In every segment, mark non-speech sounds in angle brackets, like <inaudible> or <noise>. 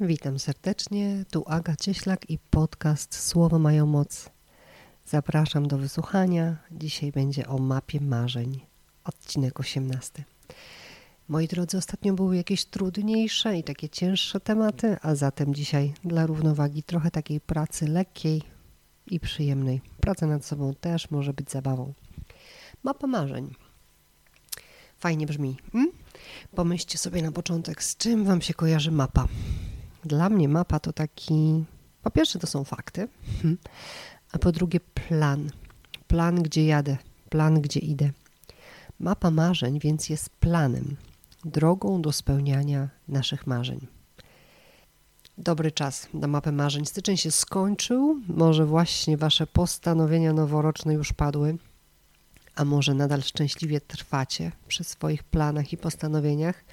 Witam serdecznie, tu Aga Cieślak i podcast Słowo mają moc. Zapraszam do wysłuchania. Dzisiaj będzie o mapie marzeń, odcinek 18. Moi drodzy, ostatnio były jakieś trudniejsze i takie cięższe tematy, a zatem dzisiaj dla równowagi trochę takiej pracy lekkiej i przyjemnej. Praca nad sobą też może być zabawą. Mapa marzeń. Fajnie brzmi. Hmm? Pomyślcie sobie na początek, z czym Wam się kojarzy mapa. Dla mnie mapa to taki, po pierwsze to są fakty, hmm, a po drugie plan. Plan, gdzie jadę, plan, gdzie idę. Mapa marzeń więc jest planem, drogą do spełniania naszych marzeń. Dobry czas na mapę marzeń. Styczeń się skończył, może właśnie Wasze postanowienia noworoczne już padły, a może nadal szczęśliwie trwacie przy swoich planach i postanowieniach.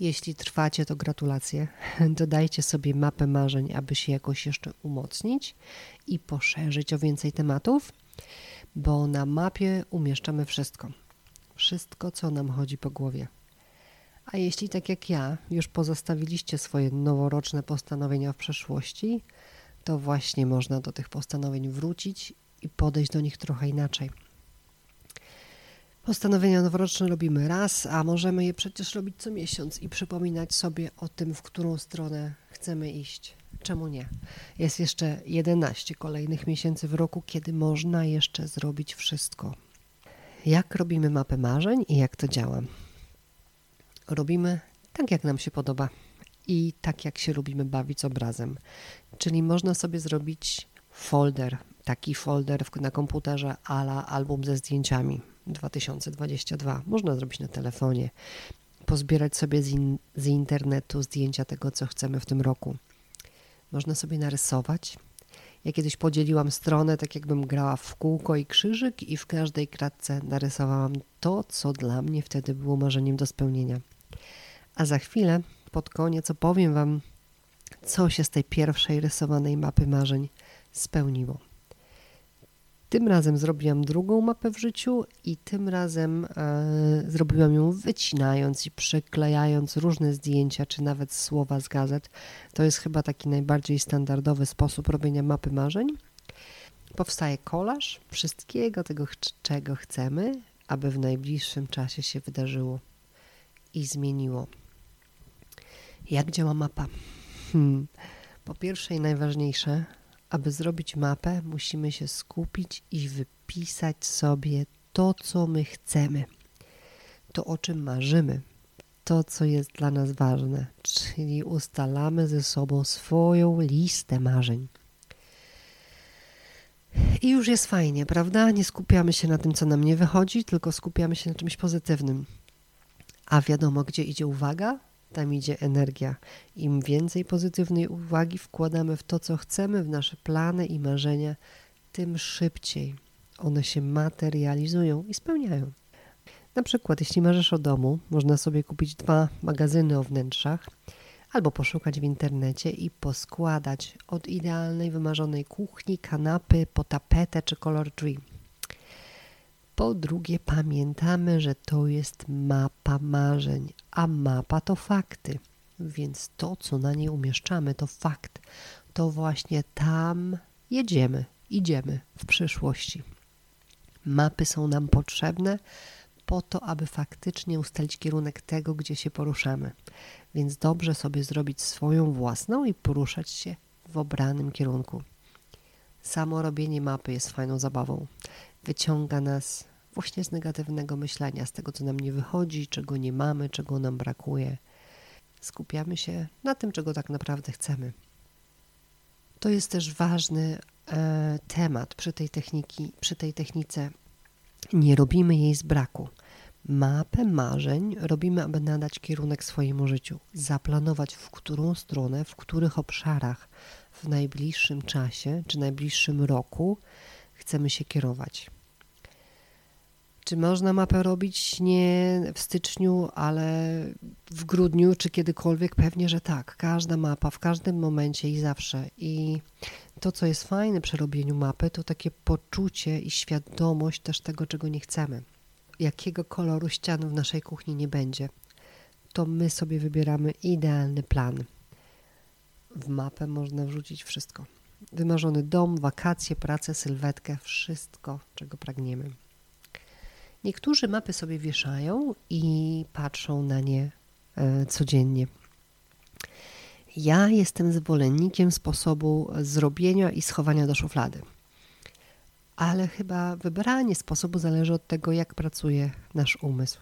Jeśli trwacie, to gratulacje. <laughs> Dodajcie sobie mapę marzeń, aby się jakoś jeszcze umocnić i poszerzyć o więcej tematów, bo na mapie umieszczamy wszystko. Wszystko, co nam chodzi po głowie. A jeśli tak jak ja już pozostawiliście swoje noworoczne postanowienia w przeszłości, to właśnie można do tych postanowień wrócić i podejść do nich trochę inaczej. Postanowienia noworoczne robimy raz, a możemy je przecież robić co miesiąc i przypominać sobie o tym, w którą stronę chcemy iść. Czemu nie? Jest jeszcze 11 kolejnych miesięcy w roku, kiedy można jeszcze zrobić wszystko. Jak robimy mapę marzeń i jak to działa? Robimy tak, jak nam się podoba i tak, jak się lubimy bawić obrazem. Czyli można sobie zrobić folder, taki folder na komputerze ala album ze zdjęciami 2022. Można zrobić na telefonie, pozbierać sobie z, in, z internetu zdjęcia tego, co chcemy w tym roku. Można sobie narysować. Ja kiedyś podzieliłam stronę, tak jakbym grała w kółko i krzyżyk, i w każdej kratce narysowałam to, co dla mnie wtedy było marzeniem do spełnienia. A za chwilę, pod koniec, opowiem Wam, co się z tej pierwszej rysowanej mapy marzeń spełniło. Tym razem zrobiłam drugą mapę w życiu i tym razem e, zrobiłam ją wycinając i przyklejając różne zdjęcia, czy nawet słowa z gazet. To jest chyba taki najbardziej standardowy sposób robienia mapy marzeń. Powstaje kolaż wszystkiego tego, czego chcemy, aby w najbliższym czasie się wydarzyło i zmieniło. Jak działa mapa? Hmm. Po pierwsze i najważniejsze, aby zrobić mapę, musimy się skupić i wypisać sobie to, co my chcemy, to, o czym marzymy, to, co jest dla nas ważne, czyli ustalamy ze sobą swoją listę marzeń. I już jest fajnie, prawda? Nie skupiamy się na tym, co nam nie wychodzi, tylko skupiamy się na czymś pozytywnym. A wiadomo, gdzie idzie uwaga? Tam idzie energia. Im więcej pozytywnej uwagi wkładamy w to, co chcemy, w nasze plany i marzenia, tym szybciej one się materializują i spełniają. Na przykład, jeśli marzysz o domu, można sobie kupić dwa magazyny o wnętrzach, albo poszukać w internecie i poskładać od idealnej, wymarzonej kuchni, kanapy po tapetę czy kolor drzwi. Po drugie, pamiętamy, że to jest mapa marzeń, a mapa to fakty. Więc to, co na niej umieszczamy, to fakt. To właśnie tam jedziemy, idziemy w przyszłości. Mapy są nam potrzebne po to, aby faktycznie ustalić kierunek tego, gdzie się poruszamy. Więc dobrze sobie zrobić swoją własną i poruszać się w obranym kierunku. Samo robienie mapy jest fajną zabawą. Wyciąga nas właśnie z negatywnego myślenia, z tego, co nam nie wychodzi, czego nie mamy, czego nam brakuje. Skupiamy się na tym, czego tak naprawdę chcemy. To jest też ważny e, temat przy tej, techniki, przy tej technice. Nie robimy jej z braku. Mapę marzeń robimy, aby nadać kierunek swojemu życiu, zaplanować w którą stronę, w których obszarach w najbliższym czasie czy najbliższym roku chcemy się kierować. Czy można mapę robić nie w styczniu, ale w grudniu, czy kiedykolwiek? Pewnie, że tak. Każda mapa w każdym momencie i zawsze. I to, co jest fajne przy robieniu mapy, to takie poczucie i świadomość też tego, czego nie chcemy. Jakiego koloru ścian w naszej kuchni nie będzie, to my sobie wybieramy idealny plan. w mapę można wrzucić wszystko. Wymarzony dom, wakacje, pracę, sylwetkę, wszystko, czego pragniemy. Niektórzy mapy sobie wieszają i patrzą na nie e, codziennie. Ja jestem zwolennikiem sposobu zrobienia i schowania do szuflady. Ale chyba wybranie sposobu zależy od tego, jak pracuje nasz umysł.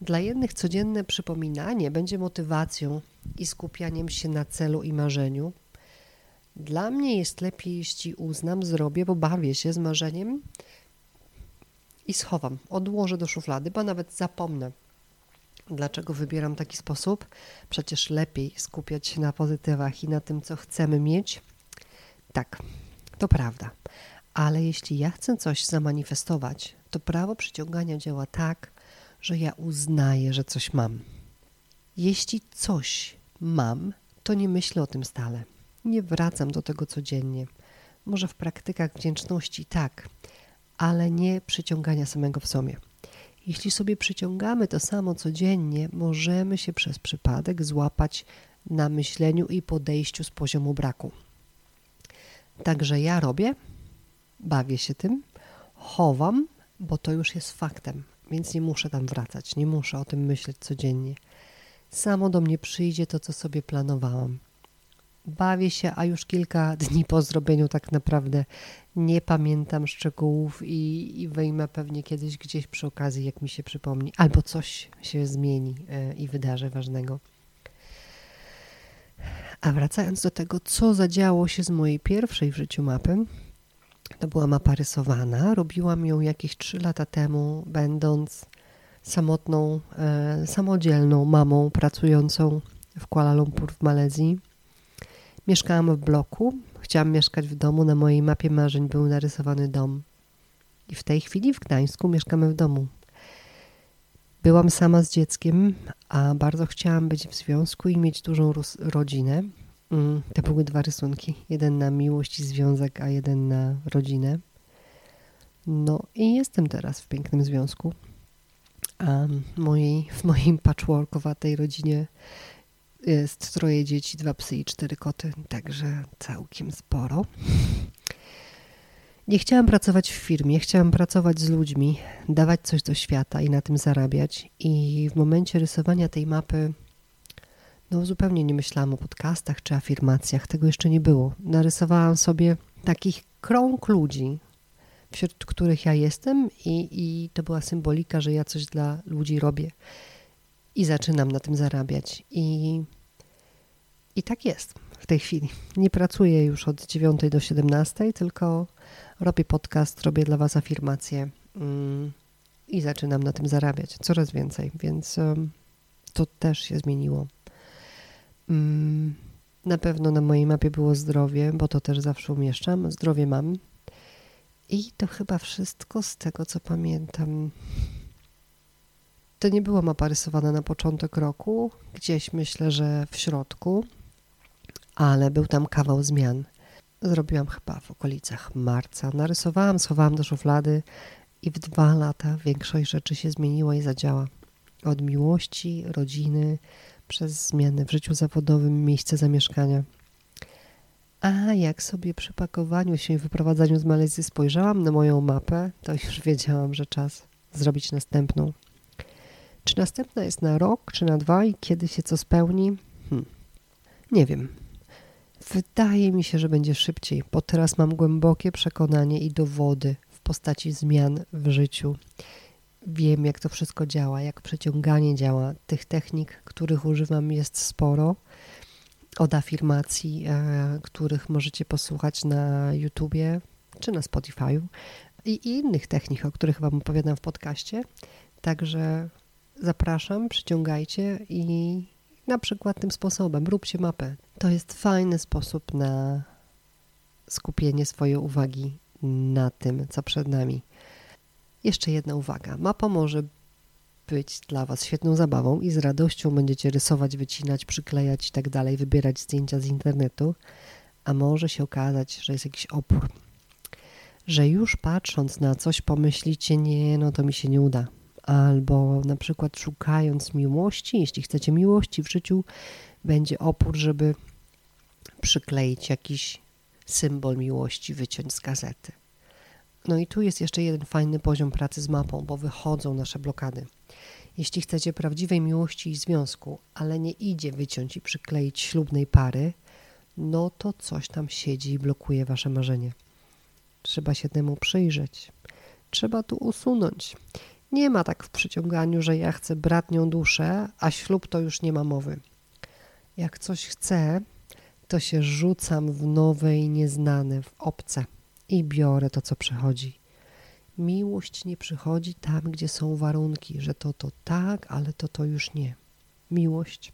Dla jednych codzienne przypominanie będzie motywacją i skupianiem się na celu i marzeniu. Dla mnie jest lepiej, jeśli uznam, zrobię, bo bawię się z marzeniem i schowam, odłożę do szuflady, bo nawet zapomnę. Dlaczego wybieram taki sposób? Przecież lepiej skupiać się na pozytywach i na tym, co chcemy mieć. Tak, to prawda. Ale jeśli ja chcę coś zamanifestować, to prawo przyciągania działa tak, że ja uznaję, że coś mam. Jeśli coś mam, to nie myślę o tym stale. Nie wracam do tego codziennie. Może w praktykach wdzięczności tak, ale nie przyciągania samego w sobie. Jeśli sobie przyciągamy to samo codziennie, możemy się przez przypadek złapać na myśleniu i podejściu z poziomu braku. Także ja robię, bawię się tym, chowam, bo to już jest faktem, więc nie muszę tam wracać, nie muszę o tym myśleć codziennie. Samo do mnie przyjdzie to, co sobie planowałam bawię się, a już kilka <laughs> dni po zrobieniu tak naprawdę nie pamiętam szczegółów i, i wyjmę pewnie kiedyś gdzieś przy okazji, jak mi się przypomni, albo coś się zmieni e, i wydarzy ważnego. A wracając do tego, co zadziało się z mojej pierwszej w życiu mapy, to była mapa rysowana. Robiłam ją jakieś 3 lata temu, będąc samotną, e, samodzielną mamą pracującą w Kuala Lumpur w Malezji. Mieszkałam w bloku, chciałam mieszkać w domu. Na mojej mapie marzeń był narysowany dom. I w tej chwili w Gdańsku mieszkamy w domu. Byłam sama z dzieckiem, a bardzo chciałam być w związku i mieć dużą rodzinę. Mm, to były dwa rysunki. Jeden na miłość i związek, a jeden na rodzinę. No i jestem teraz w pięknym związku. A mojej, w moim patchworkowatej rodzinie jest troje dzieci, dwa psy i cztery koty, także całkiem sporo. Nie chciałam pracować w firmie, chciałam pracować z ludźmi, dawać coś do świata i na tym zarabiać. I w momencie rysowania tej mapy, no zupełnie nie myślałam o podcastach czy afirmacjach, tego jeszcze nie było. Narysowałam sobie takich krąg ludzi, wśród których ja jestem, i, i to była symbolika, że ja coś dla ludzi robię i zaczynam na tym zarabiać. I, I tak jest w tej chwili. Nie pracuję już od 9 do 17, tylko robię podcast, robię dla Was afirmacje mm, i zaczynam na tym zarabiać coraz więcej, więc to też się zmieniło. Mm, na pewno na mojej mapie było zdrowie, bo to też zawsze umieszczam. Zdrowie mam. I to chyba wszystko z tego, co pamiętam. To nie była mapa rysowana na początek roku, gdzieś myślę, że w środku, ale był tam kawał zmian. Zrobiłam chyba w okolicach marca. Narysowałam, schowałam do szuflady i w dwa lata większość rzeczy się zmieniła i zadziała. Od miłości, rodziny, przez zmiany w życiu zawodowym, miejsce zamieszkania. A jak sobie przy pakowaniu się i wyprowadzaniu z Malezji spojrzałam na moją mapę, to już wiedziałam, że czas zrobić następną. Czy następna jest na rok, czy na dwa i kiedy się co spełni? Hm. Nie wiem. Wydaje mi się, że będzie szybciej, bo teraz mam głębokie przekonanie i dowody w postaci zmian w życiu. Wiem, jak to wszystko działa, jak przeciąganie działa. Tych technik, których używam, jest sporo. Od afirmacji, e, których możecie posłuchać na YouTubie czy na Spotify'u i, i innych technik, o których Wam opowiadam w podcaście. Także zapraszam, przyciągajcie i na przykład tym sposobem róbcie mapę. To jest fajny sposób na skupienie swojej uwagi na tym, co przed nami. Jeszcze jedna uwaga. Mapa może być dla Was świetną zabawą i z radością będziecie rysować, wycinać, przyklejać i tak dalej, wybierać zdjęcia z internetu, a może się okazać, że jest jakiś opór. Że już patrząc na coś pomyślicie, nie, no to mi się nie uda albo na przykład szukając miłości, jeśli chcecie miłości w życiu, będzie opór, żeby przykleić jakiś symbol miłości, wyciąć z gazety. No i tu jest jeszcze jeden fajny poziom pracy z mapą, bo wychodzą nasze blokady. Jeśli chcecie prawdziwej miłości i związku, ale nie idzie wyciąć i przykleić ślubnej pary, no to coś tam siedzi i blokuje wasze marzenie. Trzeba się temu przyjrzeć. Trzeba tu usunąć. Nie ma tak w przyciąganiu, że ja chcę bratnią duszę, a ślub to już nie ma mowy. Jak coś chcę, to się rzucam w nowe i nieznane, w obce i biorę to, co przychodzi. Miłość nie przychodzi tam, gdzie są warunki, że to to tak, ale to to już nie. Miłość,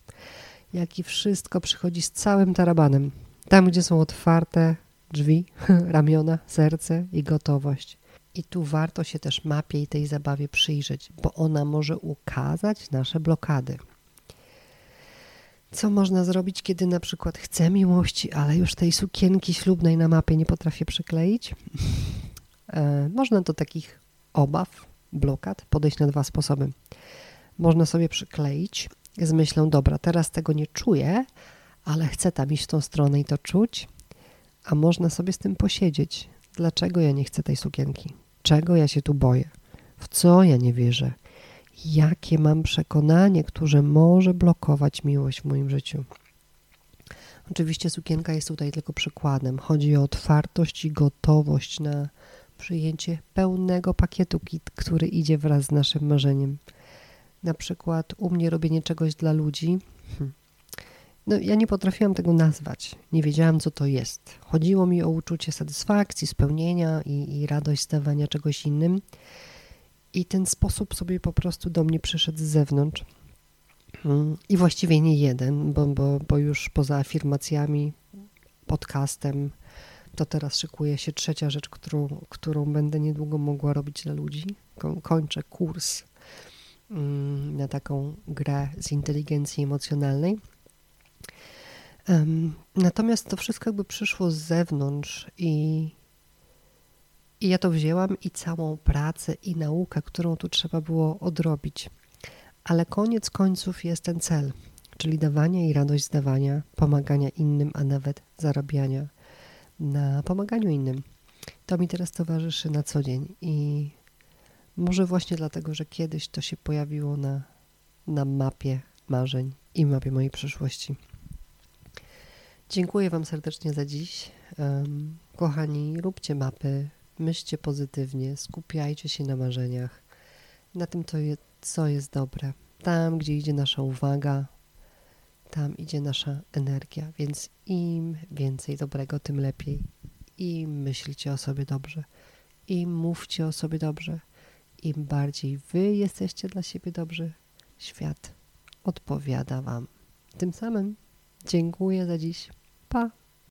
jak i wszystko, przychodzi z całym tarabanem. Tam, gdzie są otwarte drzwi, <laughs> ramiona, serce i gotowość. I tu warto się też mapie i tej zabawie przyjrzeć, bo ona może ukazać nasze blokady. Co można zrobić, kiedy na przykład chcę miłości, ale już tej sukienki ślubnej na mapie nie potrafię przykleić? E, można do takich obaw, blokad podejść na dwa sposoby. Można sobie przykleić z myślą, dobra, teraz tego nie czuję, ale chcę tam iść w tą stronę i to czuć, a można sobie z tym posiedzieć. Dlaczego ja nie chcę tej sukienki? Czego ja się tu boję? W co ja nie wierzę? Jakie mam przekonanie, które może blokować miłość w moim życiu? Oczywiście sukienka jest tutaj tylko przykładem. Chodzi o otwartość i gotowość na przyjęcie pełnego pakietu, który idzie wraz z naszym marzeniem. Na przykład u mnie robienie czegoś dla ludzi. Hm. No, ja nie potrafiłam tego nazwać. Nie wiedziałam, co to jest. Chodziło mi o uczucie satysfakcji, spełnienia i, i radość z dawania czegoś innym. I ten sposób sobie po prostu do mnie przyszedł z zewnątrz. Hmm. I właściwie nie jeden, bo, bo, bo już poza afirmacjami, podcastem, to teraz szykuje się trzecia rzecz, którą, którą będę niedługo mogła robić dla ludzi. Kończę kurs mm, na taką grę z inteligencji emocjonalnej. Natomiast to wszystko jakby przyszło z zewnątrz i, i ja to wzięłam i całą pracę i naukę, którą tu trzeba było odrobić. Ale koniec końców jest ten cel, czyli dawania i radość zdawania, pomagania innym, a nawet zarabiania na pomaganiu innym. To mi teraz towarzyszy na co dzień i może właśnie dlatego, że kiedyś to się pojawiło na, na mapie marzeń i mapie mojej przyszłości. Dziękuję Wam serdecznie za dziś. Kochani, róbcie mapy, myślcie pozytywnie, skupiajcie się na marzeniach, na tym, co, je, co jest dobre. Tam, gdzie idzie nasza uwaga, tam idzie nasza energia, więc im więcej dobrego, tym lepiej. I myślcie o sobie dobrze, i mówcie o sobie dobrze. Im bardziej wy jesteście dla siebie dobrzy, świat odpowiada wam. Tym samym dziękuję za dziś. Pa!